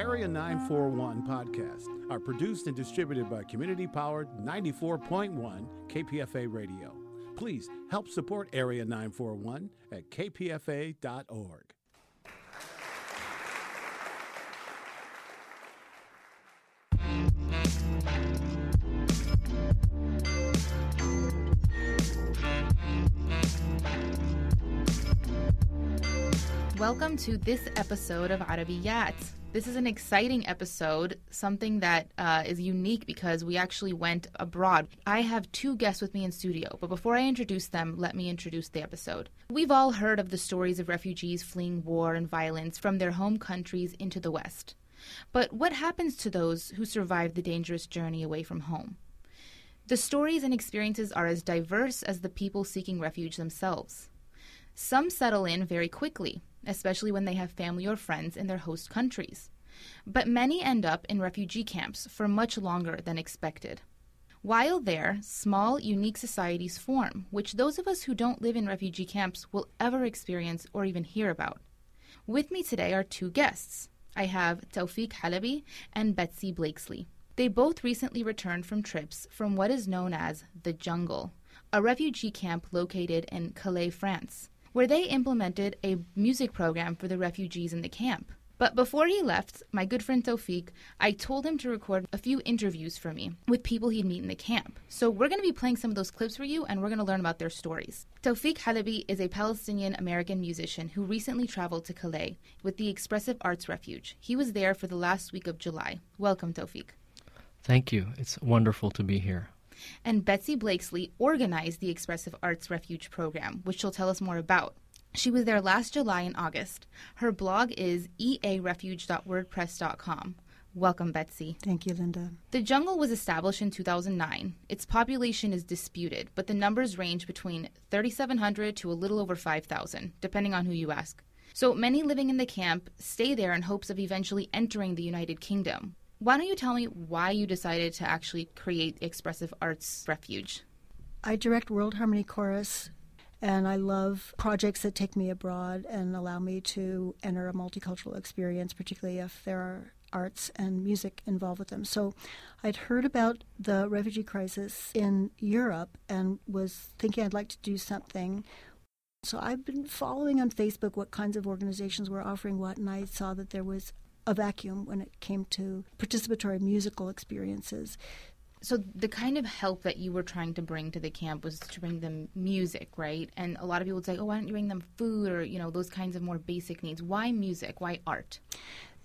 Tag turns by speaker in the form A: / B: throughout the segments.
A: Area 941 podcasts are produced and distributed by community powered 94.1 KPFA Radio. Please help support Area 941 at kpfa.org.
B: Welcome to this episode of Arabiyat. This is an exciting episode, something that uh, is unique because we actually went abroad. I have two guests with me in studio, but before I introduce them, let me introduce the episode. We've all heard of the stories of refugees fleeing war and violence from their home countries into the West. But what happens to those who survive the dangerous journey away from home? The stories and experiences are as diverse as the people seeking refuge themselves. Some settle in very quickly, especially when they have family or friends in their host countries. But many end up in refugee camps for much longer than expected. While there, small, unique societies form, which those of us who don't live in refugee camps will ever experience or even hear about. With me today are two guests. I have Tawfiq Halabi and Betsy Blakesley. They both recently returned from trips from what is known as the Jungle, a refugee camp located in Calais, France where they implemented a music program for the refugees in the camp. But before he left, my good friend Tawfiq, I told him to record a few interviews for me with people he'd meet in the camp. So we're going to be playing some of those clips for you and we're going to learn about their stories. Tawfiq Halabi is a Palestinian American musician who recently traveled to Calais with the Expressive Arts Refuge. He was there for the last week of July. Welcome, Tawfiq.
C: Thank you. It's wonderful to be here
B: and Betsy Blakesley organized the Expressive Arts Refuge program, which she'll tell us more about. She was there last July and August. Her blog is earefuge.wordpress.com. Welcome, Betsy.
D: Thank you, Linda.
B: The jungle was established in 2009. Its population is disputed, but the numbers range between 3,700 to a little over 5,000, depending on who you ask. So many living in the camp stay there in hopes of eventually entering the United Kingdom. Why don't you tell me why you decided to actually create Expressive Arts Refuge?
D: I direct World Harmony Chorus and I love projects that take me abroad and allow me to enter a multicultural experience, particularly if there are arts and music involved with them. So I'd heard about the refugee crisis in Europe and was thinking I'd like to do something. So I've been following on Facebook what kinds of organizations were offering what, and I saw that there was a vacuum when it came to participatory musical experiences.
B: So the kind of help that you were trying to bring to the camp was to bring them music, right? And a lot of people would say, "Oh, why don't you bring them food or you know those kinds of more basic needs? Why music? Why art?"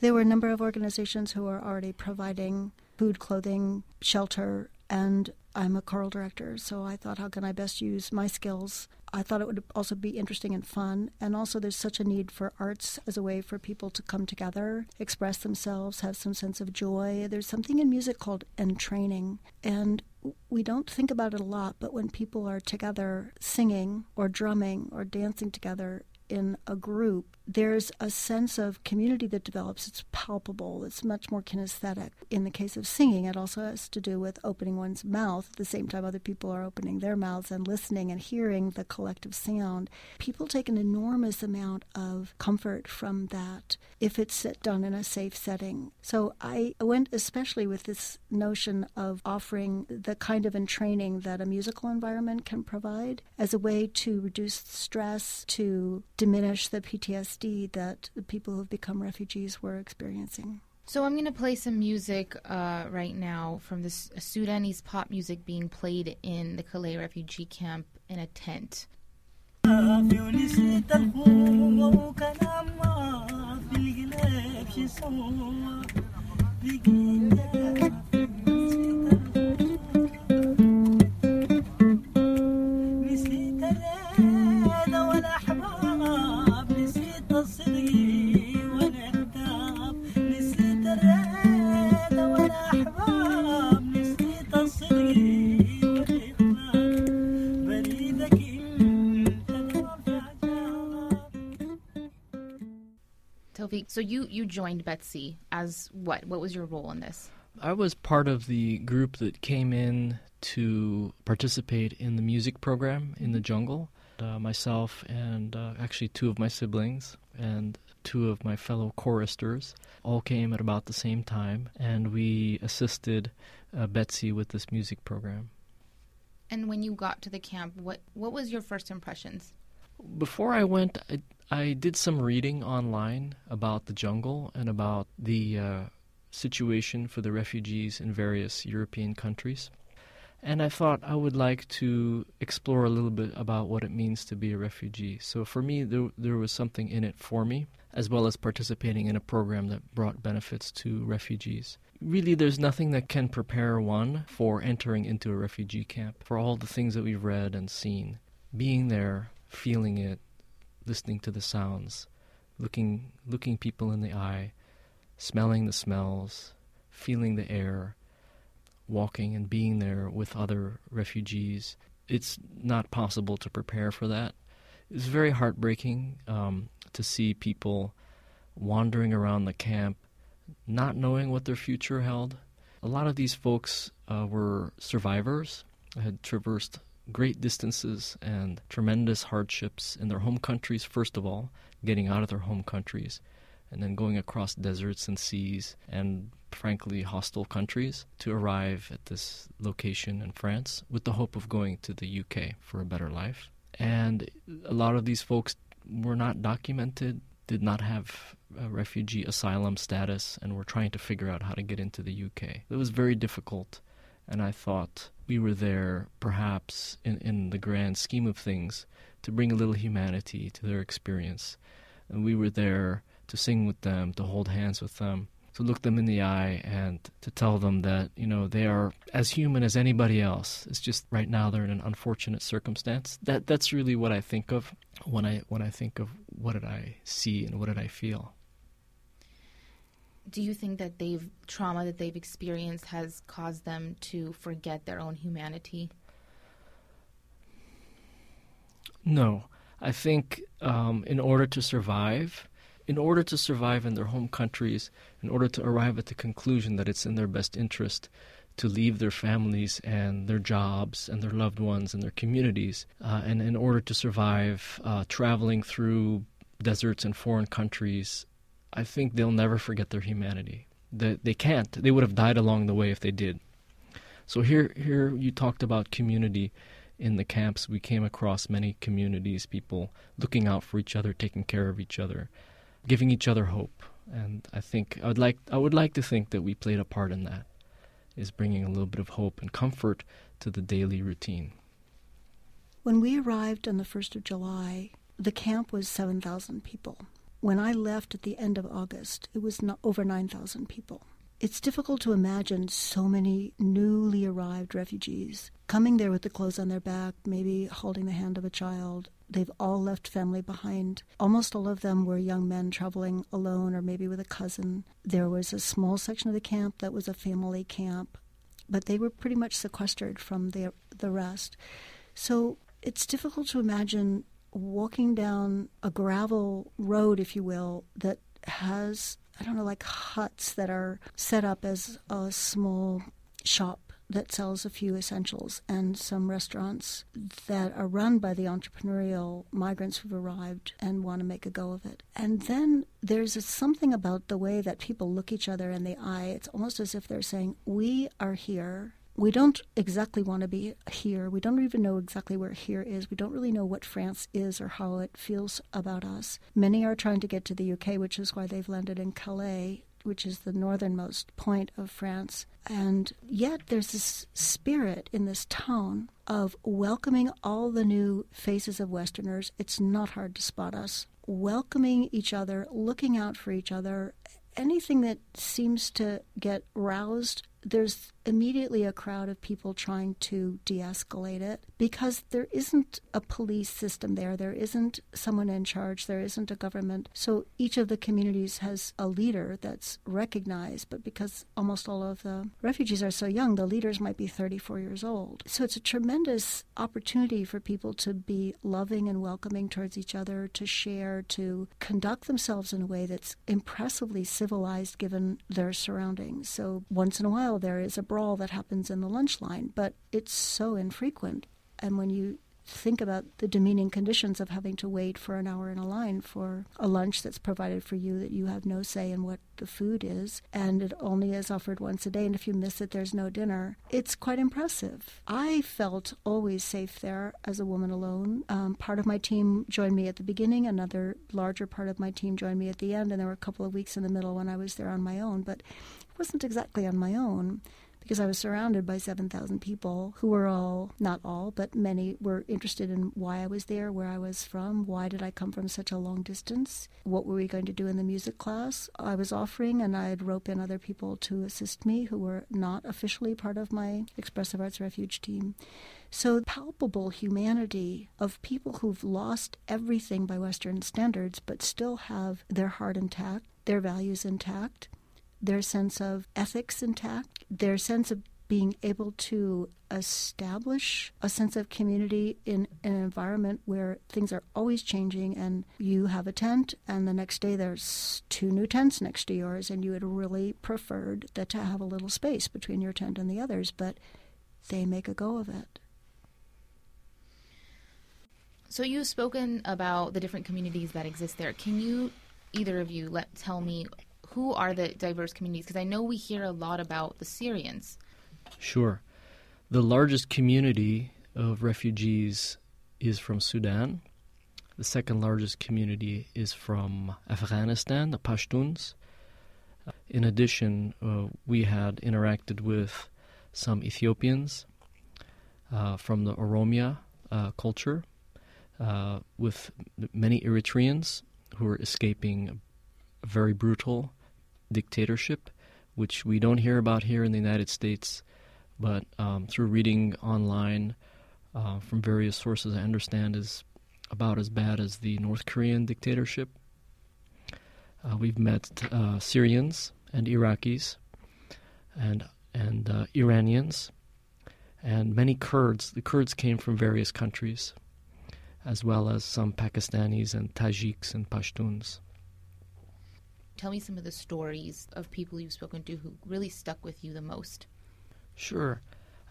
D: There were a number of organizations who were already providing food, clothing, shelter, and I'm a choral director, so I thought, how can I best use my skills I thought it would also be interesting and fun. And also, there's such a need for arts as a way for people to come together, express themselves, have some sense of joy. There's something in music called entraining. And we don't think about it a lot, but when people are together singing or drumming or dancing together, in a group, there's a sense of community that develops. It's palpable, it's much more kinesthetic. In the case of singing, it also has to do with opening one's mouth at the same time other people are opening their mouths and listening and hearing the collective sound. People take an enormous amount of comfort from that if it's done in a safe setting. So I went especially with this notion of offering the kind of entraining that a musical environment can provide as a way to reduce stress, to diminish the PTSD that the people who have become refugees were experiencing.
B: So I'm going to play some music uh, right now from this Sudanese pop music being played in the Calais refugee camp in a tent. So you you joined Betsy as what? What was your role in this?
C: I was part of the group that came in to participate in the music program in the jungle. uh, myself and uh, actually two of my siblings and two of my fellow choristers all came at about the same time, and we assisted uh, Betsy with this music program.
B: And when you got to the camp, what what was your first impressions?
C: Before I went, I, I did some reading online about the jungle and about the uh, situation for the refugees in various European countries. And I thought I would like to explore a little bit about what it means to be a refugee. So for me, there, there was something in it for me, as well as participating in a program that brought benefits to refugees. Really, there's nothing that can prepare one for entering into a refugee camp, for all the things that we've read and seen. Being there, feeling it, listening to the sounds, looking, looking people in the eye, smelling the smells, feeling the air, walking and being there with other refugees. It's not possible to prepare for that. It's very heartbreaking um, to see people wandering around the camp, not knowing what their future held. A lot of these folks uh, were survivors, had traversed great distances and tremendous hardships in their home countries, first of all, getting out of their home countries, and then going across deserts and seas and frankly hostile countries to arrive at this location in France with the hope of going to the UK for a better life. And a lot of these folks were not documented, did not have refugee asylum status, and were trying to figure out how to get into the UK. It was very difficult, and I thought we were there, perhaps in, in the grand scheme of things, to bring a little humanity to their experience. And we were there to sing with them, to hold hands with them, to look them in the eye and to tell them that, you know, they are as human as anybody else. It's just right now they're in an unfortunate circumstance. That that's really what I think of when I when I think of what did I see and what did I feel.
B: Do you think that they've trauma that they've experienced has caused them to forget their own humanity?
C: No. I think um, in order to survive, in order to survive in their home countries, in order to arrive at the conclusion that it's in their best interest to leave their families and their jobs and their loved ones and their communities, uh, and in order to survive uh, traveling through deserts and foreign countries, I think they'll never forget their humanity. They, they can't. They would have died along the way if they did. So here, here you talked about community in the camps. We came across many communities, people looking out for each other, taking care of each other giving each other hope. And I think I would like I would like to think that we played a part in that, is bringing a little bit of hope and comfort to the daily routine.
D: When we arrived on the 1st of July, the camp was 7,000 people. When I left at the end of August, it was over 9,000 people. It's difficult to imagine so many newly arrived refugees coming there with the clothes on their back, maybe holding the hand of a child, They've all left family behind. Almost all of them were young men traveling alone or maybe with a cousin. There was a small section of the camp that was a family camp, but they were pretty much sequestered from the, the rest. So it's difficult to imagine walking down a gravel road, if you will, that has, I don't know, like huts that are set up as a small shop that sells a few essentials and some restaurants that are run by the entrepreneurial migrants who've arrived and want to make a go of it. And then there's something about the way that people look each other in the eye. It's almost as if they're saying, We are here. We don't exactly want to be here. We don't even know exactly where here is. We don't really know what France is or how it feels about us. Many are trying to get to the UK, which is why they've landed in Calais which is the northernmost point of France. And yet there's this spirit in this town of welcoming all the new faces of Westerners. It's not hard to spot us. Welcoming each other, looking out for each other. Anything that seems to get roused there's immediately a crowd of people trying to de escalate it because there isn't a police system there. There isn't someone in charge. There isn't a government. So each of the communities has a leader that's recognized, but because almost all of the refugees are so young, the leaders might be 34 years old. So it's a tremendous opportunity for people to be loving and welcoming towards each other, to share, to conduct themselves in a way that's impressively civilized given their surroundings. So once in a while, there is a brawl that happens in the lunch line, but it's so infrequent. And when you think about the demeaning conditions of having to wait for an hour in a line for a lunch that's provided for you that you have no say in what the food is and it only is offered once a day and if you miss it there's no dinner it's quite impressive i felt always safe there as a woman alone um, part of my team joined me at the beginning another larger part of my team joined me at the end and there were a couple of weeks in the middle when i was there on my own but wasn't exactly on my own because I was surrounded by 7,000 people who were all, not all, but many were interested in why I was there, where I was from, why did I come from such a long distance, what were we going to do in the music class I was offering, and I'd rope in other people to assist me who were not officially part of my Expressive Arts Refuge team. So, palpable humanity of people who've lost everything by Western standards but still have their heart intact, their values intact, their sense of ethics intact, their sense of being able to establish a sense of community in an environment where things are always changing and you have a tent and the next day there's two new tents next to yours and you had really preferred that to have a little space between your tent and the others but they make a go of it.
B: So you've spoken about the different communities that exist there. Can you either of you let tell me who are the diverse communities? Because I know we hear a lot about the Syrians.
C: Sure. The largest community of refugees is from Sudan. The second largest community is from Afghanistan, the Pashtuns. In addition, uh, we had interacted with some Ethiopians uh, from the Oromia uh, culture, uh, with many Eritreans who are escaping very brutal dictatorship, which we don't hear about here in the United States, but um, through reading online uh, from various sources, I understand is about as bad as the North Korean dictatorship. Uh, we've met uh, Syrians and Iraqis and and uh, Iranians and many Kurds. The Kurds came from various countries, as well as some Pakistanis and Tajiks and Pashtuns.
B: Tell me some of the stories of people you've spoken to who really stuck with you the most.
C: Sure.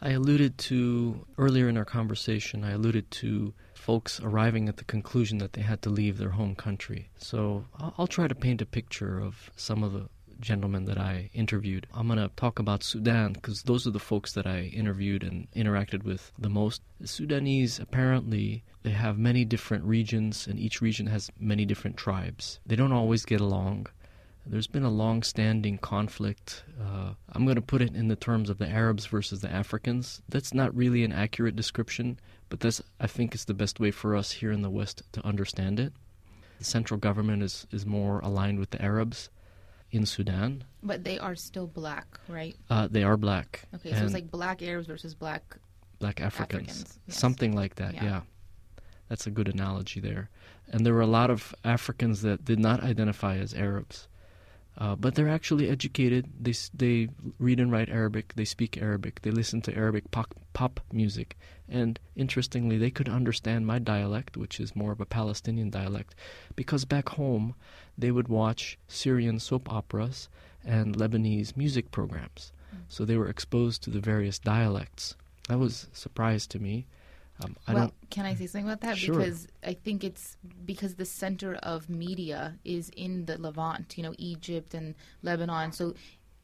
C: I alluded to earlier in our conversation, I alluded to folks arriving at the conclusion that they had to leave their home country. So I'll try to paint a picture of some of the gentlemen that I interviewed. I'm going to talk about Sudan because those are the folks that I interviewed and interacted with the most. The Sudanese apparently they have many different regions and each region has many different tribes. They don't always get along. There's been a long standing conflict. Uh, I'm going to put it in the terms of the Arabs versus the Africans. That's not really an accurate description, but that's, I think, is the best way for us here in the West to understand it. The central government is, is more aligned with the Arabs in Sudan.
B: But they are still black, right?
C: Uh, they are black.
B: Okay, so it's like black Arabs versus black
C: black Africans,
B: Africans yes.
C: something like that. Yeah. yeah. that's a good analogy there. And there were a lot of Africans that did not identify as Arabs. Uh, but they're actually educated. They they read and write Arabic. They speak Arabic. They listen to Arabic pop, pop music. And interestingly, they could understand my dialect, which is more of a Palestinian dialect, because back home they would watch Syrian soap operas and Lebanese music programs. Mm. So they were exposed to the various dialects. That was a surprise to me.
B: Um, I well, can I say something about that?
C: Sure.
B: Because I think it's because the center of media is in the Levant, you know, Egypt and Lebanon. So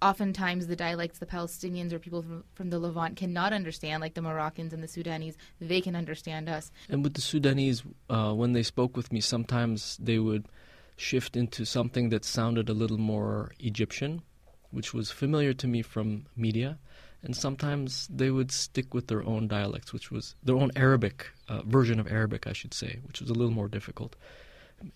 B: oftentimes the dialects the Palestinians or people from, from, the Levant cannot understand, like the Moroccans and the Sudanese, they can understand us.
C: And with the Sudanese, uh, when they spoke with me, sometimes they would shift into something that sounded a little more Egyptian, which was familiar to me from media and sometimes they would stick with their own dialects, which was their own Arabic uh, version of Arabic, I should say, which was a little more difficult.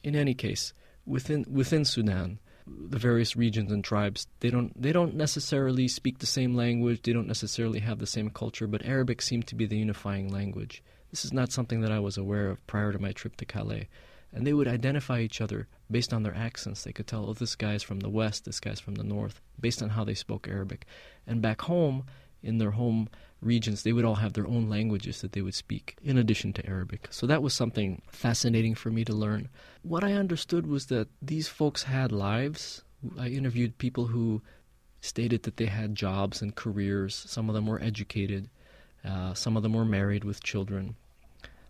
C: In any case, within within Sudan, the various regions and tribes they don't they don't necessarily speak the same language, they don't necessarily have the same culture, but Arabic seemed to be the unifying language. This is not something that I was aware of prior to my trip to Calais. And they would identify each other based on their accents. They could tell, oh, this guy's from the west, this guy's from the north, based on how they spoke Arabic. And back home, in their home regions, they would all have their own languages that they would speak in addition to Arabic. So that was something fascinating for me to learn. What I understood was that these folks had lives. I interviewed people who stated that they had jobs and careers. Some of them were educated, uh, some of them were married with children.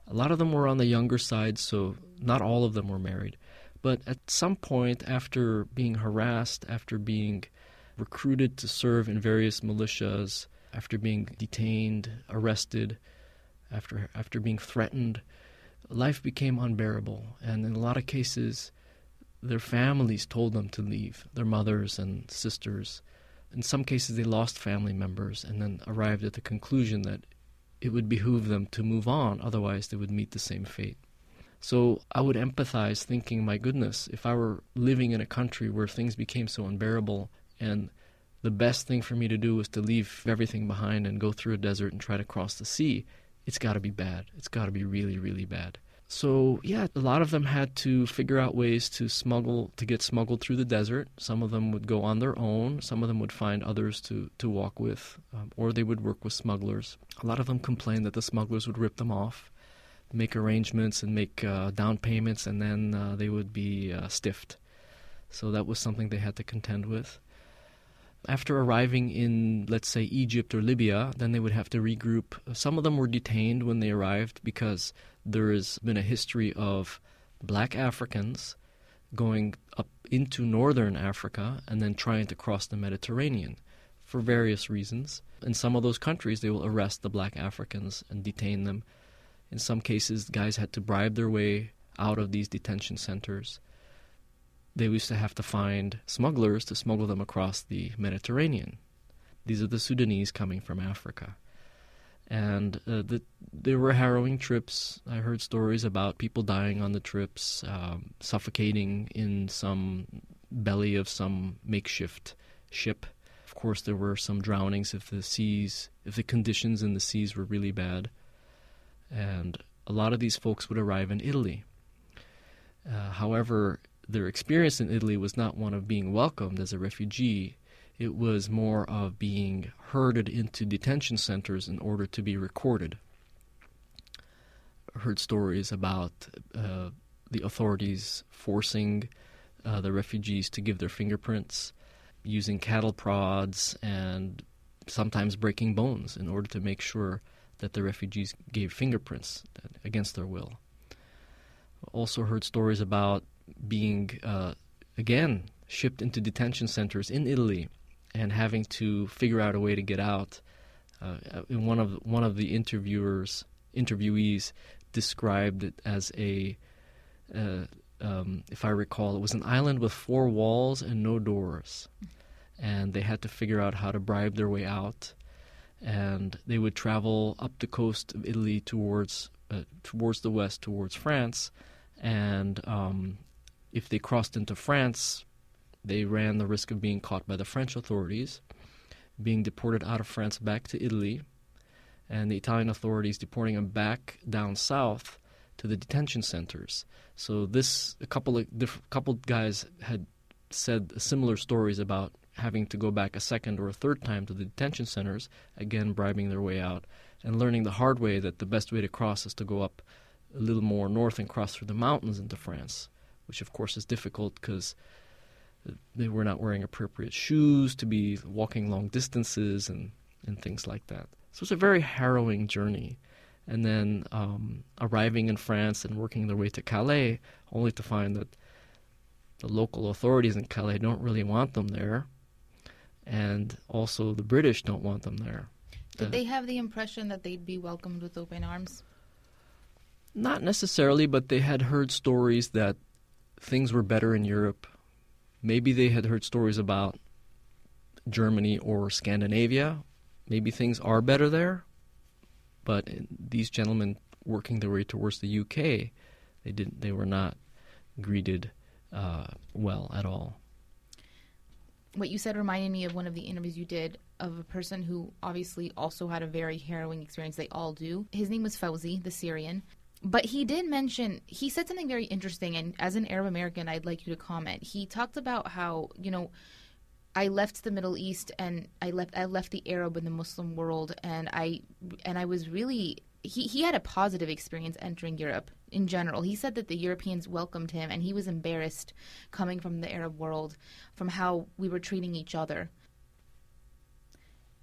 C: A lot of them were on the younger side, so not all of them were married. But at some point, after being harassed, after being recruited to serve in various militias, after being detained, arrested, after after being threatened, life became unbearable. And in a lot of cases, their families told them to leave, their mothers and sisters. In some cases, they lost family members and then arrived at the conclusion that it would behoove them to move on, otherwise, they would meet the same fate. So I would empathize, thinking, my goodness, if I were living in a country where things became so unbearable and the best thing for me to do was to leave everything behind and go through a desert and try to cross the sea, it's got to be bad. It's got to be really, really bad. So, yeah, a lot of them had to figure out ways to smuggle, to get smuggled through the desert. Some of them would go on their own. Some of them would find others to, to walk with, um, or they would work with smugglers. A lot of them complained that the smugglers would rip them off, make arrangements, and make uh, down payments, and then uh, they would be uh, stiffed. So that was something they had to contend with. After arriving in, let's say, Egypt or Libya, then they would have to regroup. Some of them were detained when they arrived because there has been a history of black Africans going up into northern Africa and then trying to cross the Mediterranean for various reasons. In some of those countries, they will arrest the black Africans and detain them. In some cases, guys had to bribe their way out of these detention centers they used to have to find smugglers to smuggle them across the Mediterranean. These are the Sudanese coming from Africa. And uh, the, there were harrowing trips. I heard stories about people dying on the trips, um, suffocating in some belly of some makeshift ship. Of course, there were some drownings if the seas, if the conditions in the seas were really bad. And a lot of these folks would arrive in Italy. Uh, however, their experience in Italy was not one of being welcomed as a refugee. It was more of being herded into detention centers in order to be recorded. I heard stories about uh, the authorities forcing uh, the refugees to give their fingerprints, using cattle prods, and sometimes breaking bones in order to make sure that the refugees gave fingerprints against their will. Also heard stories about being uh, again shipped into detention centers in Italy and having to figure out a way to get out. Uh, one of one of the interviewers interviewees described it as a uh, um, if I recall, it was an island with four walls and no doors, and they had to figure out how to bribe their way out. And they would travel up the coast of Italy towards uh, towards the west, towards France, and um, if they crossed into France, they ran the risk of being caught by the French authorities, being deported out of France back to Italy, and the Italian authorities deporting them back down south to the detention centers. So this a couple of diff, couple guys had said similar stories about having to go back a second or a third time to the detention centers, again bribing their way out and learning the hard way that the best way to cross is to go up a little more north and cross through the mountains into France which of course is difficult because they were not wearing appropriate shoes to be walking long distances and, and things like that. So it's a very harrowing journey. And then um, arriving in France and working their way to Calais, only to find that the local authorities in Calais don't really want them there, and also the British don't want them there.
B: Did uh, they have the impression that they'd be welcomed with open arms?
C: Not necessarily, but they had heard stories that things were better in Europe. Maybe they had heard stories about Germany or Scandinavia. Maybe things are better there. But these gentlemen working their way towards the UK, they didn't. They were not greeted uh, well at all.
B: What you said reminded me of one of the interviews you did of a person who obviously also had a very harrowing experience. They all do. His name was Fauzi, the Syrian. But he did mention, he said something very interesting. And as an Arab American, I'd like you to comment. He talked about how, you know, I left the Middle East and I left I left the Arab and the Muslim world and I and I was really he, he had a positive experience entering Europe in general. He said that the Europeans welcomed him and he was embarrassed coming from the Arab world from how we were treating each other.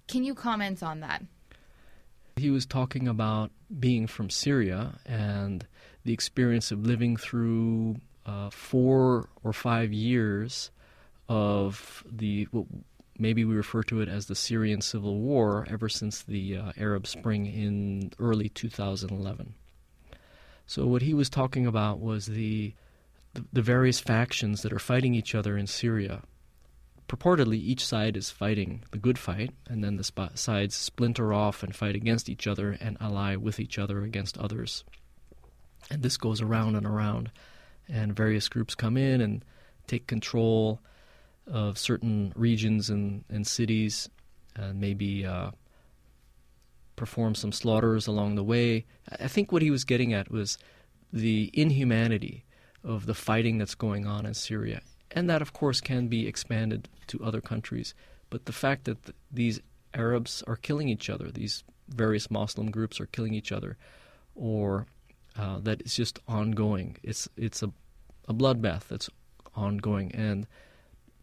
B: Can you comment on that?
C: He was talking about being from Syria and the experience of living through uh, four or five years of the what maybe we refer to it as the Syrian civil war ever since the uh, Arab Spring in early 2011. So what he was talking about was the the various factions that are fighting each other in Syria. Purportedly, each side is fighting the good fight, and then the sides splinter off and fight against each other and ally with each other against others. And this goes around and around, and various groups come in and take control of certain regions and, and cities, and maybe uh, perform some slaughters along the way. I think what he was getting at was the inhumanity of the fighting that's going on in Syria. And that, of course, can be expanded to other countries. But the fact that th- these Arabs are killing each other, these various Muslim groups are killing each other, or uh, that it's just ongoing. It's it's a, a bloodbath that's ongoing, and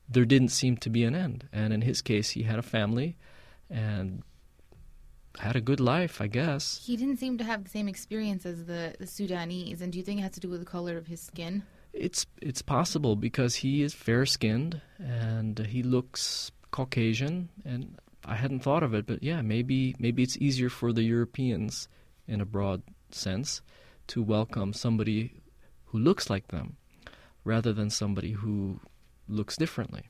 C: there didn't seem to be an end. And in his case, he had a family, and had a good life, I guess.
B: He didn't seem to have the same experience as the, the Sudanese. And do you think it has to do with the color of his skin?
C: It's it's possible because he is fair skinned and he looks Caucasian, and I hadn't thought of it, but yeah, maybe maybe it's easier for the Europeans, in a broad sense, to welcome somebody who looks like them, rather than somebody who looks differently.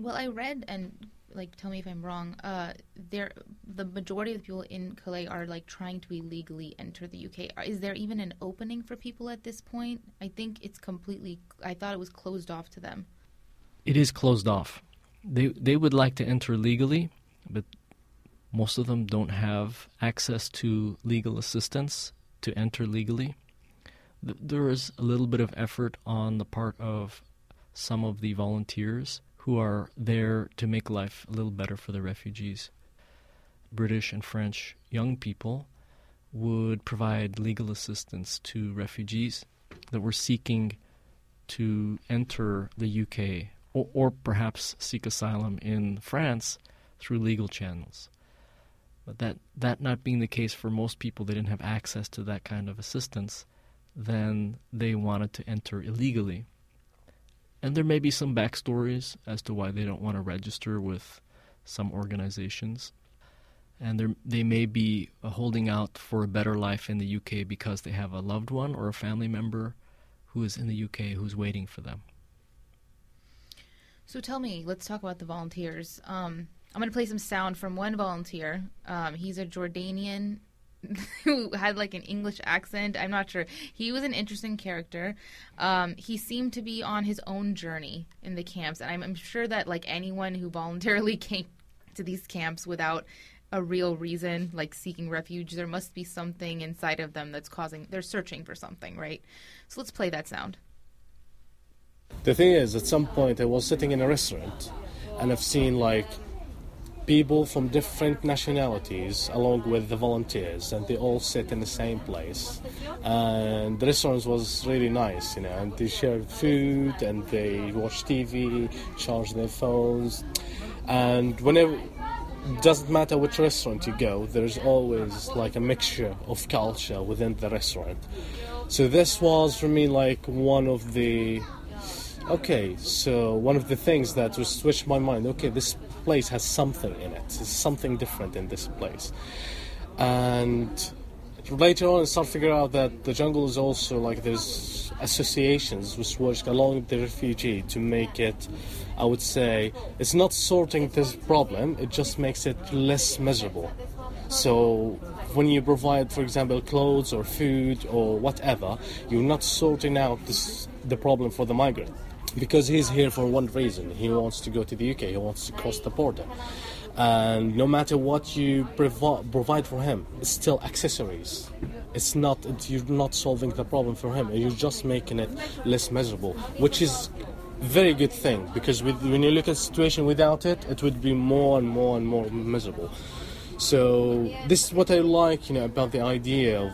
B: Well, I read and like tell me if I'm wrong. Uh, there, the majority of the people in Calais are like trying to illegally enter the UK. Is there even an opening for people at this point? I think it's completely. I thought it was closed off to them.
C: It is closed off. They they would like to enter legally, but most of them don't have access to legal assistance to enter legally. There is a little bit of effort on the part of some of the volunteers who are there to make life a little better for the refugees. British and French young people would provide legal assistance to refugees that were seeking to enter the UK or, or perhaps seek asylum in France through legal channels. But that, that not being the case for most people, they didn't have access to that kind of assistance, then they wanted to enter illegally. And there may be some backstories as to why they don't want to register with some organizations. And they may be holding out for a better life in the UK because they have a loved one or a family member who is in the UK who's waiting for them.
B: So tell me, let's talk about the volunteers. Um, I'm going to play some sound from one volunteer. Um, he's a Jordanian who had like an English accent. I'm not sure. He was an interesting character. Um, he seemed to be on his own journey in the camps, and I'm, I'm sure that like anyone who voluntarily came to these camps without a real reason, like seeking refuge, there must be something inside of them that's causing. They're searching for something, right? So let's play that sound.
E: The thing is, at some point, I was sitting in a restaurant, and I've seen like people from different nationalities along with the volunteers and they all sit in the same place. And the restaurant was really nice you know and they shared food and they watch tv charge their phones. And whenever doesn't matter which restaurant you go there's always like a mixture of culture within the restaurant. So this was for me like one of the okay so one of the things that was switched my mind okay this place has something in it. There's something different in this place. And later on, I start figure out that the jungle is also like there's associations which work along the refugee to make it. I would say it's not sorting this problem; it just makes it less miserable. So when you provide, for example, clothes or food or whatever, you're not sorting out this, the problem for the migrant because he's here for one reason. He wants to go to the UK. He wants to cross the border. And no matter what you provi- provide for him, it's still accessories. It's not you're not solving the problem for him. You're just making it less miserable, which is very good thing because with, when you look at the situation without it, it would be more and more and more miserable. So this is what I like, you know, about the idea of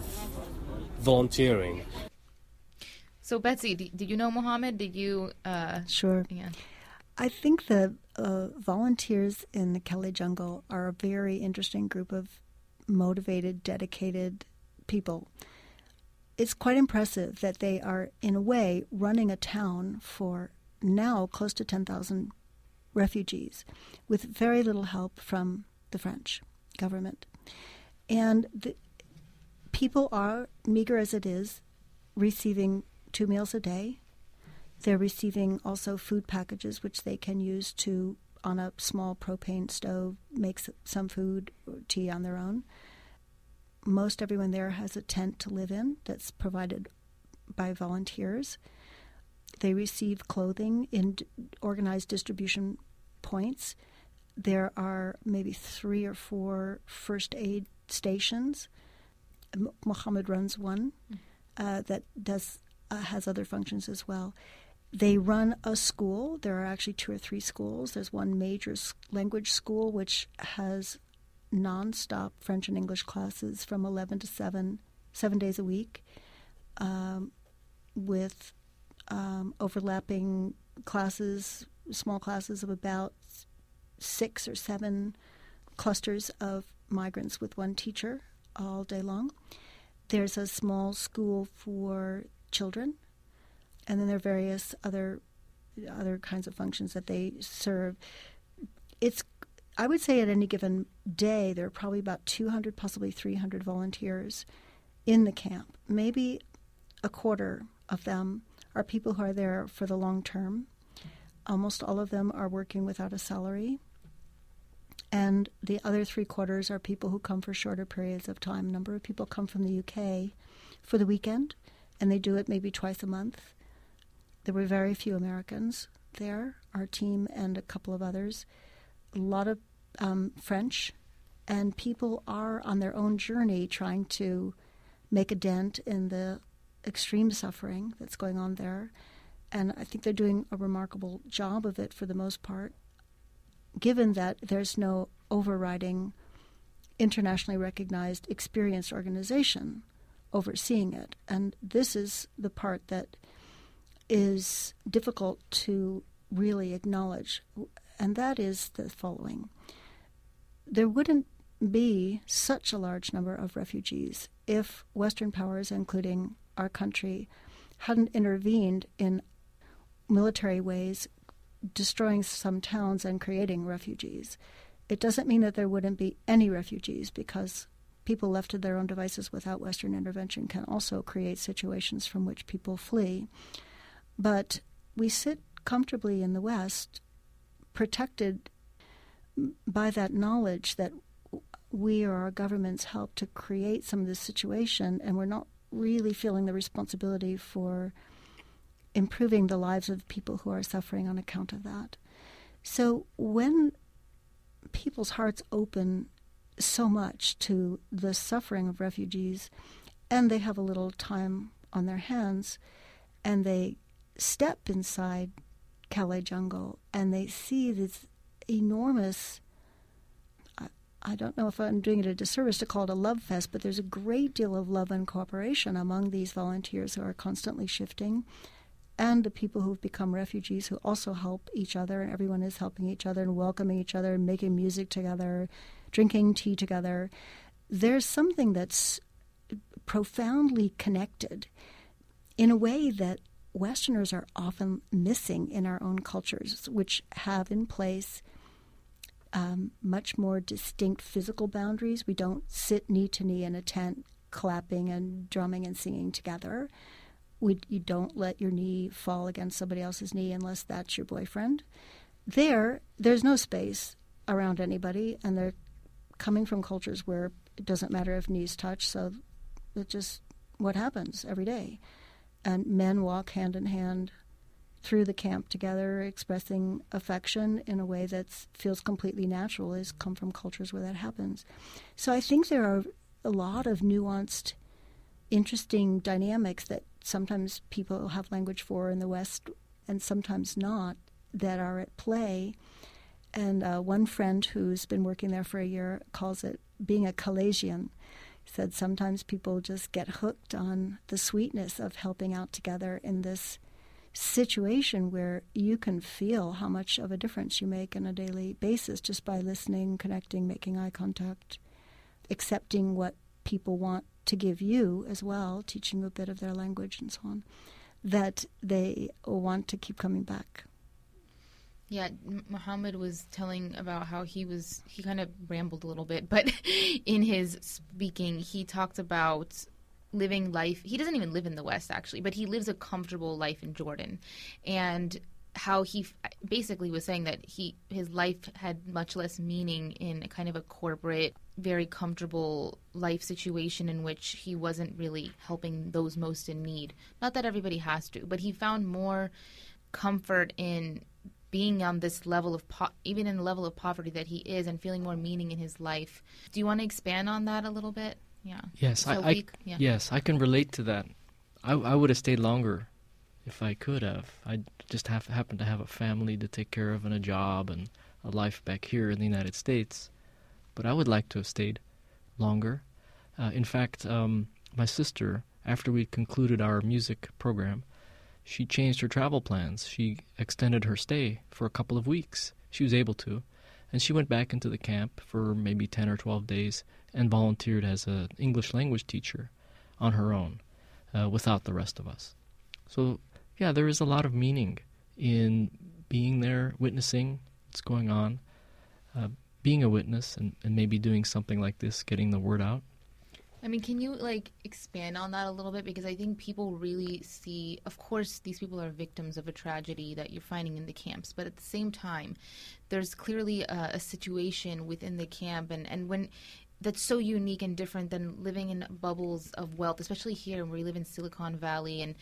E: volunteering
B: so Betsy, did, did you know Mohammed? Did you? Uh,
D: sure.
B: Yeah.
D: I think the uh, volunteers in the Calais jungle are a very interesting group of motivated, dedicated people. It's quite impressive that they are, in a way, running a town for now close to 10,000 refugees with very little help from the French government. And the, people are, meager as it is, receiving two meals a day. They're receiving also food packages, which they can use to, on a small propane stove, make some food or tea on their own. Most everyone there has a tent to live in that's provided by volunteers. They receive clothing in organized distribution points. There are maybe three or four first aid stations. Mohammed runs one uh, that does uh, has other functions as well. They run a school. There are actually two or three schools. There's one major language school which has nonstop French and English classes from 11 to 7, seven days a week, um, with um, overlapping classes, small classes of about six or seven clusters of migrants with one teacher all day long. There's a small school for children, and then there are various other other kinds of functions that they serve. It's I would say at any given day there are probably about 200, possibly 300 volunteers in the camp. Maybe a quarter of them are people who are there for the long term. Almost all of them are working without a salary. And the other three quarters are people who come for shorter periods of time. A number of people come from the UK for the weekend, and they do it maybe twice a month. There were very few Americans there, our team and a couple of others. A lot of um, French, and people are on their own journey trying to make a dent in the extreme suffering that's going on there. And I think they're doing a remarkable job of it for the most part, given that there's no overriding, internationally recognized, experienced organization overseeing it. And this is the part that is difficult to really acknowledge, and that is the following. There wouldn't be such a large number of refugees if Western powers, including our country hadn't intervened in military ways, destroying some towns and creating refugees. It doesn't mean that there wouldn't be any refugees because people left to their own devices without Western intervention can also create situations from which people flee. But we sit comfortably in the West, protected by that knowledge that we or our governments help to create some of this situation, and we're not really feeling the responsibility for improving the lives of people who are suffering on account of that. So when people's hearts open so much to the suffering of refugees and they have a little time on their hands and they step inside Calais jungle and they see this enormous I don't know if I'm doing it a disservice to call it a love fest, but there's a great deal of love and cooperation among these volunteers who are constantly shifting and the people who've become refugees who also help each other and everyone is helping each other and welcoming each other and making music together, drinking tea together. There's something that's profoundly connected in a way that Westerners are often missing in our own cultures, which have in place – um, much more distinct physical boundaries. We don't sit knee to knee in a tent clapping and drumming and singing together. We, you don't let your knee fall against somebody else's knee unless that's your boyfriend. There, there's no space around anybody, and they're coming from cultures where it doesn't matter if knees touch, so it's just what happens every day. And men walk hand in hand through the camp together, expressing affection in a way that feels completely natural, is come from cultures where that happens. So I think there are a lot of nuanced, interesting dynamics that sometimes people have language for in the West and sometimes not that are at play. And uh, one friend who's been working there for a year calls it being a Calaisian. He said sometimes people just get hooked on the sweetness of helping out together in this situation where you can feel how much of a difference you make on a daily basis just by listening, connecting, making eye contact, accepting what people want to give you as well, teaching a bit of their language and so on, that they want to keep coming back.
B: Yeah, Muhammad was telling about how he was, he kind of rambled a little bit, but in his speaking, he talked about living life. He doesn't even live in the West, actually, but he lives a comfortable life in Jordan. And how he basically was saying that he his life had much less meaning in a kind of a corporate very comfortable life situation in which he wasn't really helping those most in need not that everybody has to but he found more comfort in being on this level of po- even in the level of poverty that he is and feeling more meaning in his life do you want to expand on that a little bit yeah
C: yes so I, I yeah. yes i can relate to that I, I would have stayed longer if I could have. I just have happened to have a family to take care of and a job and a life back here in the United States. But I would like to have stayed longer. Uh, in fact, um, my sister, after we concluded our music program, she changed her travel plans. She extended her stay for a couple of weeks. She was able to. And she went back into the camp for maybe 10 or 12 days and volunteered as an English language teacher on her own uh, without the rest of us. So yeah, there is a lot of meaning in being there, witnessing what's going on, uh, being a witness, and, and maybe doing something like this, getting the word out.
B: I mean, can you like expand on that a little bit? Because I think people really see, of course, these people are victims of a tragedy that you're finding in the camps, but at the same time, there's clearly a, a situation within the camp, and, and when that's so unique and different than living in bubbles of wealth, especially here where we live in Silicon Valley and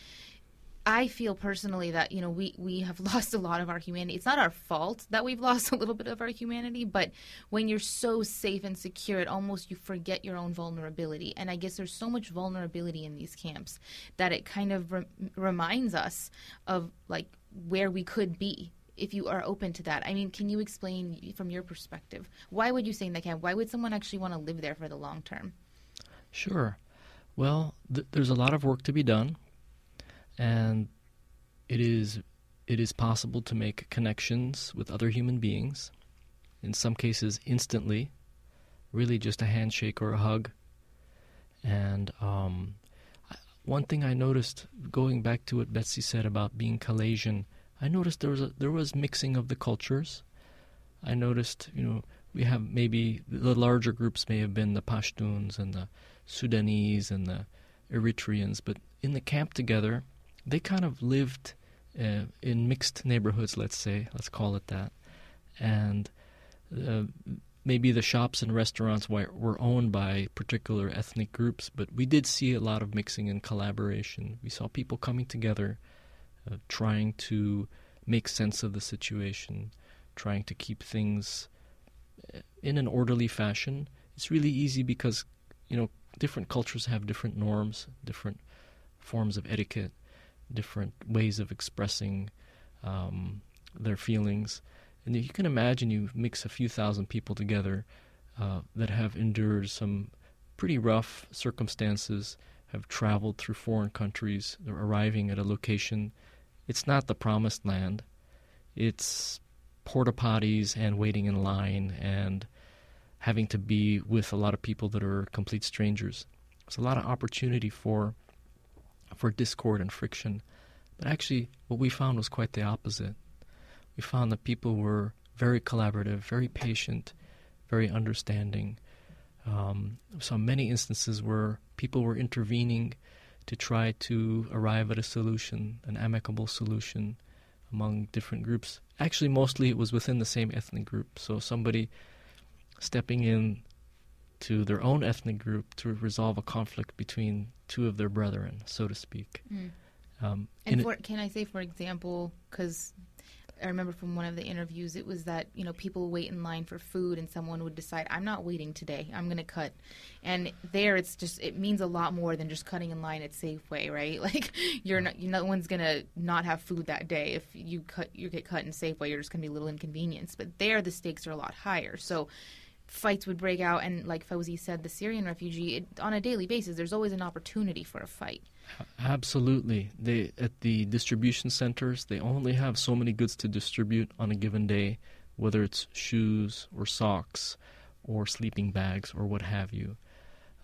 B: I feel personally that you know we we have lost a lot of our humanity. It's not our fault that we've lost a little bit of our humanity, but when you're so safe and secure, it almost you forget your own vulnerability. And I guess there's so much vulnerability in these camps that it kind of re- reminds us of like where we could be if you are open to that. I mean, can you explain from your perspective why would you stay in the camp? Why would someone actually want to live there for the long term?
C: Sure. Well, th- there's a lot of work to be done and it is it is possible to make connections with other human beings in some cases instantly really just a handshake or a hug and um, one thing I noticed going back to what Betsy said about being Caucasian, I noticed there was a, there was mixing of the cultures. I noticed, you know, we have maybe the larger groups may have been the Pashtuns and the Sudanese and the Eritreans, but in the camp together, they kind of lived uh, in mixed neighborhoods, let's say, let's call it that. And uh, maybe the shops and restaurants were, owned by particular ethnic groups, but we did see a lot of mixing and collaboration. We saw people coming together, uh, trying to make sense of the situation, trying to keep things uh, in an orderly fashion. It's really easy because, you know, different cultures have different norms, different forms of etiquette different ways of expressing um, their feelings. And you can imagine you mix a few thousand people together uh, that have endured some pretty rough circumstances, have traveled through foreign countries, they're arriving at a location. It's not the promised land. It's porta potties and waiting in line and having to be with a lot of people that are complete strangers. There's a lot of opportunity for for discord and friction. But actually, what we found was quite the opposite. We found that people were very collaborative, very patient, very understanding. Um, saw many instances where people were intervening to try to arrive at a solution, an amicable solution among different groups. Actually, mostly it was within the same ethnic group. So somebody stepping in to their own ethnic group to resolve a conflict between two of their brethren, so to speak. Mm.
B: Um, and for, can I say, for example, because I remember from one of the interviews, it was that you know people wait in line for food, and someone would decide, "I'm not waiting today. I'm going to cut." And there, it's just it means a lot more than just cutting in line at Safeway, right? Like you're not, you no one's going to not have food that day if you cut you get cut in Safeway. You're just going to be a little inconvenienced. But there, the stakes are a lot higher. So fights would break out, and like Fauzi said, the Syrian refugee, it, on a daily basis, there's always an opportunity for a fight.
C: Absolutely. They at the distribution centers, they only have so many goods to distribute on a given day, whether it's shoes or socks or sleeping bags or what have you.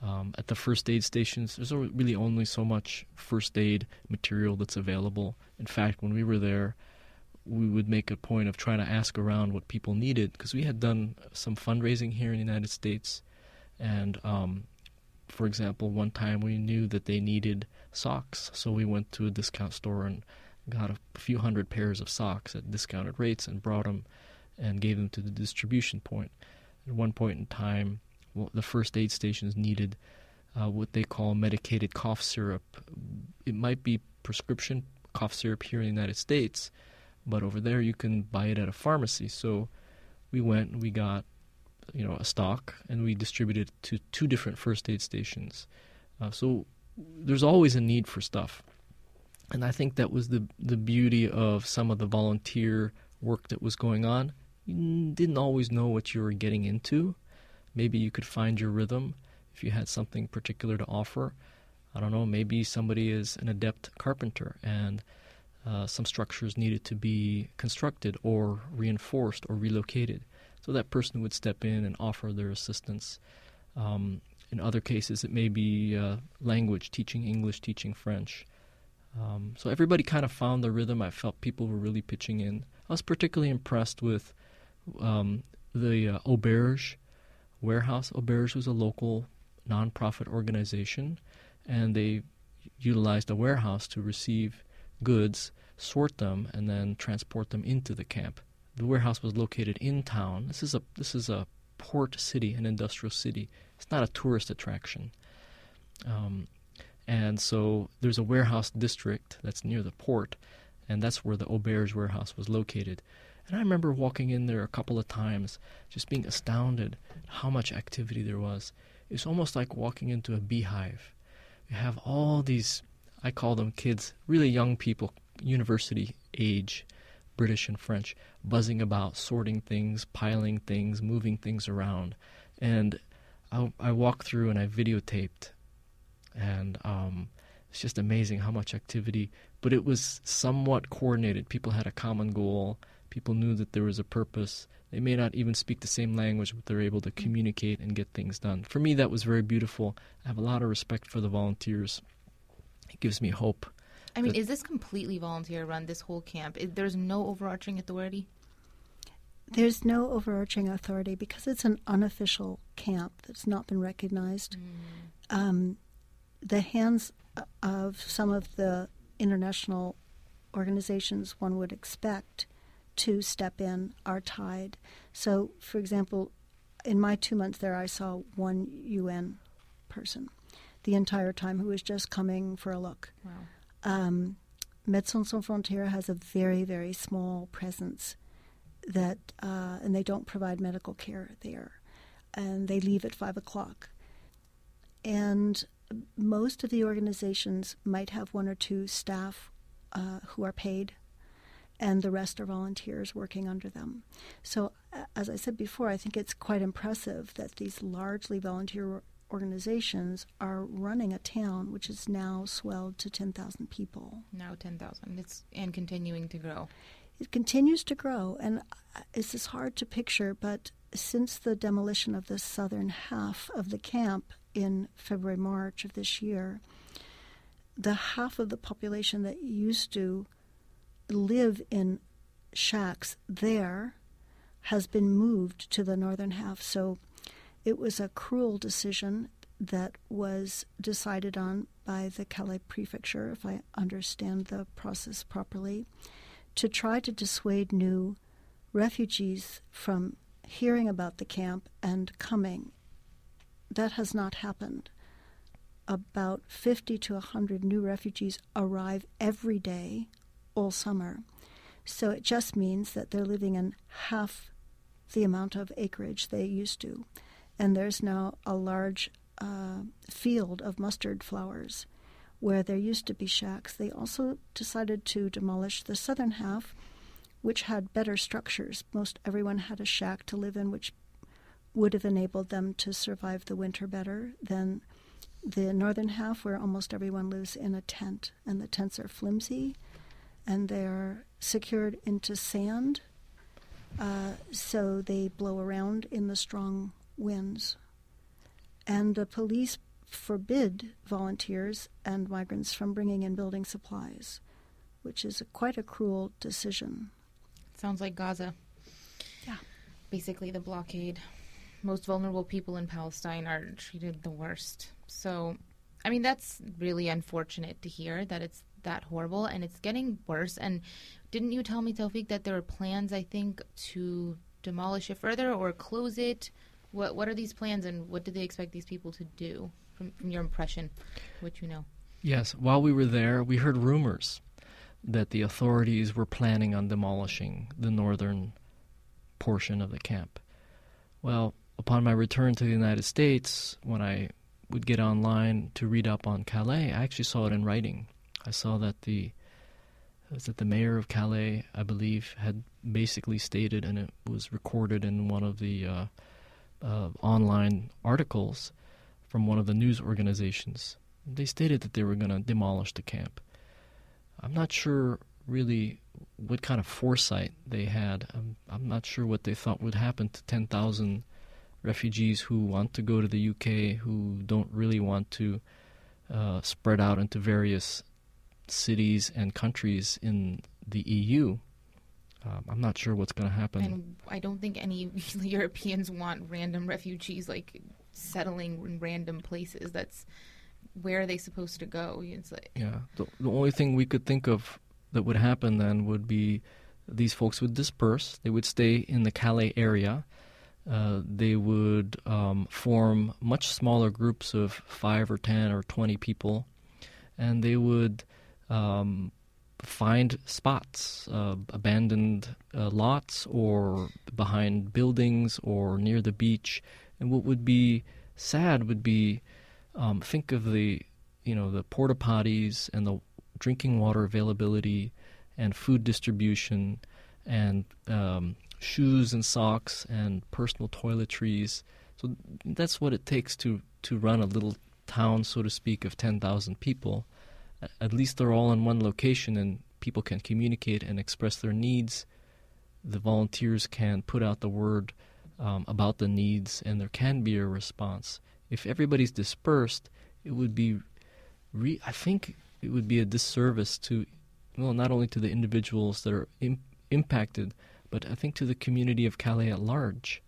C: Um, at the first aid stations, there's really only so much first aid material that's available. In fact, when we were there, we would make a point of trying to ask around what people needed because we had done some fundraising here in the United States. And, um, for example, one time we knew that they needed socks, so we went to a discount store and got a few hundred pairs of socks at discounted rates and brought them and gave them to the distribution point. At one point in time, well, the first aid stations needed uh, what they call medicated cough syrup. It might be prescription cough syrup here in the United States, but over there you can buy it at a pharmacy. So we went and we got you know a stock and we distributed it to two different first aid stations. Uh, so there's always a need for stuff, and I think that was the the beauty of some of the volunteer work that was going on. You didn't always know what you were getting into. Maybe you could find your rhythm if you had something particular to offer. I don't know. Maybe somebody is an adept carpenter and uh, some structures needed to be constructed or reinforced or relocated. So that person would step in and offer their assistance. Um, in other cases, it may be uh, language, teaching English, teaching French. Um, so everybody kind of found the rhythm. I felt people were really pitching in. I was particularly impressed with um, the uh, Auberge warehouse. Auberge was a local nonprofit organization, and they utilized a warehouse to receive goods, sort them, and then transport them into the camp. The warehouse was located in town. This is a this is a port city, an industrial city. It's not a tourist attraction. Um, and so there's a warehouse district that's near the port, and that's where the Auberge warehouse was located. And I remember walking in there a couple of times, just being astounded how much activity there was. It's almost like walking into a beehive. You have all these I call them kids, really young people, university age, British and French, buzzing about, sorting things, piling things, moving things around. And I, I walked through and I videotaped. And um, it's just amazing how much activity, but it was somewhat coordinated. People had a common goal. People knew that there was a purpose. They may not even speak the same language, but they're able to communicate and get things done. For me, that was very beautiful. I have a lot of respect for the volunteers it gives me hope.
B: I mean, is this completely volunteer run? This whole camp? Is, there's no overarching authority.
D: There's no overarching authority because it's an unofficial camp that's not been recognized. Mm. Um, the hands of some of the international organizations one would expect to step in are tied. So, for example, in my two months there, I saw one UN person the entire time who was just coming for a look. Wow. Um, Médecins Sans Frontières has a very, very small presence that, uh, and they don't provide medical care there, and they leave at five o'clock. And most of the organizations might have one or two staff uh, who are paid, and the rest are volunteers working under them. So, as I said before, I think it's quite impressive that these largely volunteer organizations are running a town which is now swelled to 10,000 people.
B: Now 10,000. It's and continuing to grow.
D: It continues to grow and uh, this is hard to picture but since the demolition of the southern half of the camp in February March of this year the half of the population that used to live in shacks there has been moved to the northern half so it was a cruel decision that was decided on by the Calais prefecture, if I understand the process properly, to try to dissuade new refugees from hearing about the camp and coming. That has not happened. About 50 to 100 new refugees arrive every day all summer. So it just means that they're living in half the amount of acreage they used to and there's now a large uh, field of mustard flowers where there used to be shacks. They also decided to demolish the southern half, which had better structures. Most everyone had a shack to live in, which would have enabled them to survive the winter better than the northern half, where almost everyone lives in a tent, and the tents are flimsy and they're secured into sand, uh, so they blow around in the strong winds. And the police forbid volunteers and migrants from bringing in building supplies, which is a, quite a cruel decision.
B: Sounds like Gaza.
D: Yeah.
B: Basically, the blockade. Most vulnerable people in Palestine are treated the worst. So, I mean, that's really unfortunate to hear that it's that horrible and it's getting worse. And didn't you tell me, Tawfiq, that there are plans, I think, to demolish it further or close it? What What are these plans and what do they expect these people to do from, from your impression, what you know?
C: Yes, while we were there, we heard rumors that the authorities were planning on demolishing the northern portion of the camp. Well, upon my return to the United States, when I would get online to read up on Calais, I actually saw it in writing. I saw that the was that the mayor of Calais, I believe, had basically stated, and it was recorded in one of the uh, uh, online articles from one of the news organizations. They stated that they were going to demolish the camp. I'm not sure really what kind of foresight they had. I'm, I'm not sure what they thought would happen to 10,000 refugees who want to go to the UK, who don't really want to uh, spread out into various cities and countries in the EU. Um, I'm not sure what's going to happen.
B: And I don't think any Europeans want random refugees like settling in random places. That's where are they supposed to go? It's like,
C: yeah, the, the only thing we could think of that would happen then would be these folks would disperse. They would stay in the Calais area. Uh, they would um, form much smaller groups of five or ten or twenty people, and they would um, find spots, uh, abandoned uh, lots, or behind buildings, or near the beach. And what would be sad would be um, think of the you know the porta potties and the drinking water availability and food distribution and um, shoes and socks and personal toiletries. So that's what it takes to to run a little town, so to speak, of ten thousand people at least they're all in one location and people can communicate and express their needs. The volunteers can put out the word um, about the needs, and there can be a response. If everybody's dispersed, it would be, re- I think, it would be a disservice to, well, not only to the individuals that are Im- impacted, but I think to the community of Calais at large.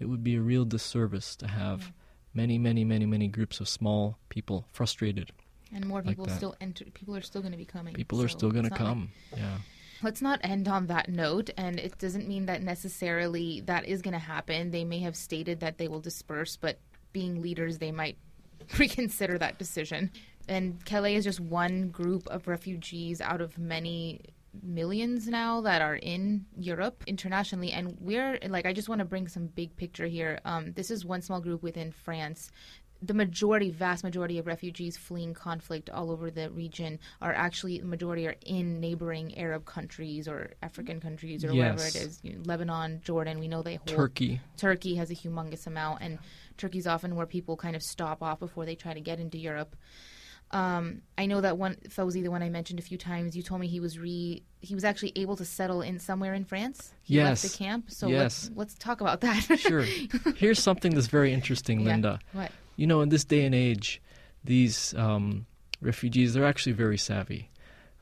C: It would be a real disservice to have many, many, many, many groups of small people frustrated
B: and more people
C: like
B: still enter. People are still going to be coming.
C: People are
B: so
C: still going to come.
B: like-
C: yeah.
B: Let's not end on that note, and it doesn't mean that necessarily that is going to happen. They may have stated that they will disperse, but being leaders, they might reconsider that decision. And Calais is just one group of refugees out of many millions now that are in Europe internationally. And we're like, I just want to bring some big picture here. Um, this is one small group within France the majority, vast majority of refugees fleeing conflict all over the region are actually the majority are in neighboring Arab countries or African countries or wherever it is. You know, Lebanon, Jordan, we know they hold.
C: Turkey.
B: Turkey has a humongous amount, and Turkey's often where people kind of stop off before they try to get into Europe. Um, I know that one Fauzi, the one I mentioned a few times, you told me he was re he was actually able to settle in somewhere in France. He left the camp. So
C: Yes.
B: let's let's talk about that.
C: Sure. Here's something that's very interesting,
B: Yeah.
C: Linda.
B: What?
C: You know, in this day and age, these um, refugees, they're actually very savvy.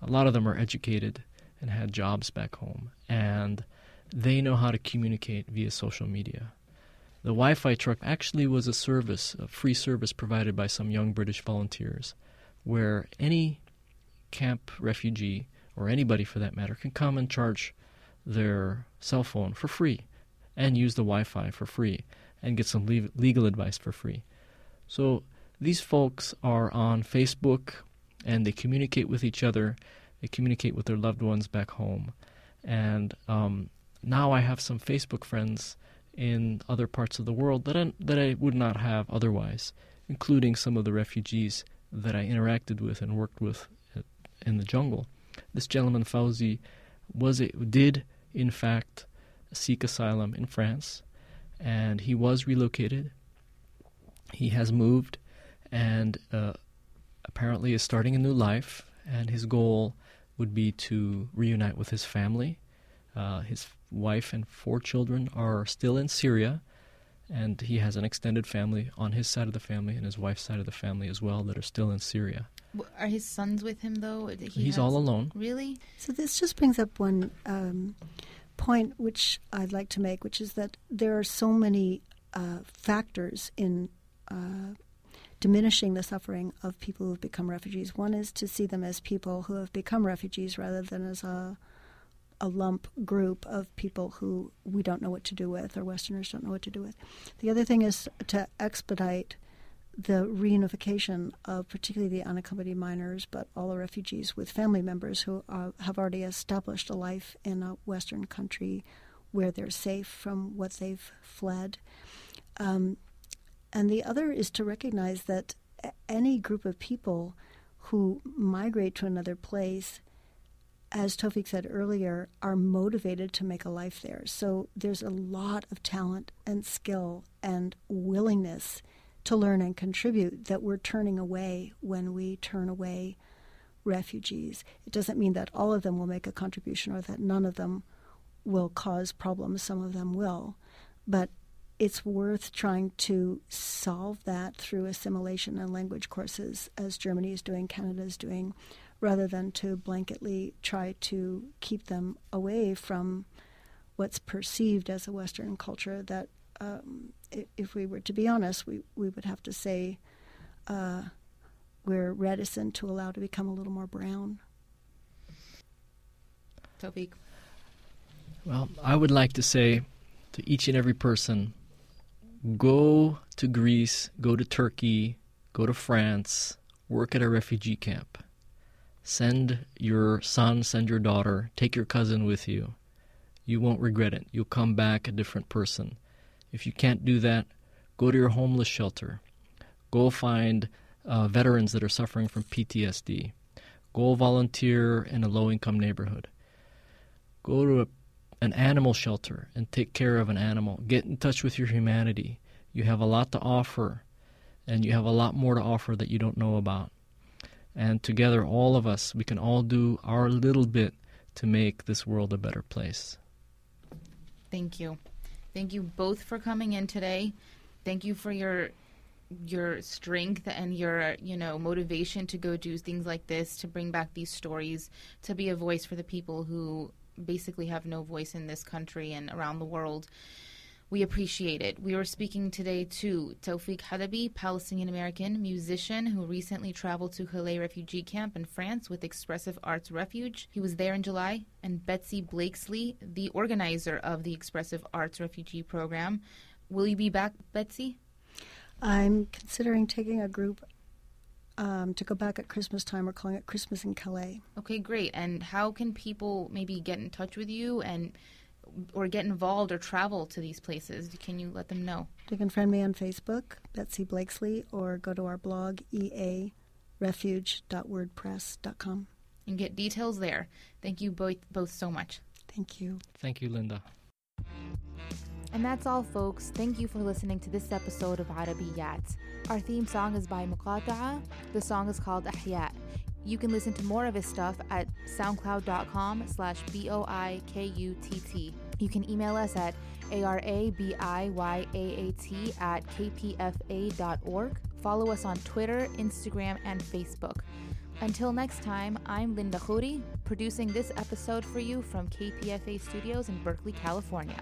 C: A lot of them are educated and had jobs back home, and they know how to communicate via social media. The Wi Fi truck actually was a service, a free service provided by some young British volunteers, where any camp refugee, or anybody for that matter, can come and charge their cell phone for free and use the Wi Fi for free and get some le- legal advice for free. So these folks are on Facebook and they communicate with each other, they communicate with their loved ones back home. And um, now I have some Facebook friends in other parts of the world that I, that I would not have otherwise, including some of the refugees that I interacted with and worked with in the jungle. This gentleman Fauzi was a, did in fact seek asylum in France, and he was relocated. He has moved, and uh, apparently is starting a new life. And his goal would be to reunite with his family. Uh, his wife and four children are still in Syria, and he has an extended family on his side of the family and his wife's side of the family as well that are still in Syria.
B: Are his sons with him though? He
C: He's
B: has-
C: all alone.
B: Really?
D: So this just brings up one um, point which I'd like to make, which is that there are so many uh, factors in uh, diminishing the suffering of people who have become refugees. One is to see them as people who have become refugees rather than as a a lump group of people who we don't know what to do with or Westerners don't know what to do with. The other thing is to expedite the reunification of particularly the unaccompanied minors, but all the refugees with family members who uh, have already established a life in a Western country where they're safe from what they've fled. Um, and the other is to recognize that any group of people who migrate to another place, as Tawfiq said earlier, are motivated to make a life there. So there's a lot of talent and skill and willingness to learn and contribute that we're turning away when we turn away refugees. It doesn't mean that all of them will make a contribution or that none of them will cause problems. Some of them will. But it's worth trying to solve that through assimilation and language courses, as Germany is doing, Canada is doing, rather than to blanketly try to keep them away from what's perceived as a Western culture that um, if we were to be honest, we, we would have to say uh, we're reticent to allow to become a little more brown.
B: Tawfiq.
C: Well, I would like to say to each and every person go to Greece, go to Turkey, go to France, work at a refugee camp. Send your son, send your daughter, take your cousin with you. You won't regret it. You'll come back a different person. If you can't do that, go to your homeless shelter. Go find uh, veterans that are suffering from PTSD. Go volunteer in a low income neighborhood. Go to a an animal shelter and take care of an animal. Get in touch with your humanity. You have a lot to offer, and you have a lot more to offer that you don't know about. And together, all of us, we can all do our little bit to make this world a better place.
B: Thank you. Thank you both for coming in today. Thank you for your your strength and your, you know, motivation to go do things like this, to bring back these stories, to be a voice for the people who basically have no voice in this country and around the world. We appreciate it. We were speaking today to Tawfiq Hadabi, Palestinian American musician who recently traveled to Calais refugee camp in France with Expressive Arts Refuge. He was there in July. And Betsy Blakesley, the organizer of the Expressive Arts Refugee Program. Will you be back, Betsy?
D: I'm considering taking a group um, to go back at Christmas time. We're calling it Christmas in Calais.
B: Okay, great. And how can people maybe get in touch with you and or get involved or travel to these places? Can you let them know?
D: They can friend me on Facebook, Betsy Blakesley, or go to our blog, earefuge.wordpress.com.
B: And get details there. Thank you both both so much.
D: Thank you.
C: Thank you, Linda.
B: And that's all, folks. Thank you for listening to this episode of Arabiyaat. Our theme song is by Muqata'a. The song is called Ahya. You can listen to more of his stuff at soundcloud.com slash B-O-I-K-U-T-T. You can email us at A-R-A-B-I-Y-A-A-T at kpfa.org. Follow us on Twitter, Instagram, and Facebook. Until next time, I'm Linda Khoury, producing this episode for you from KPFA Studios in Berkeley, California.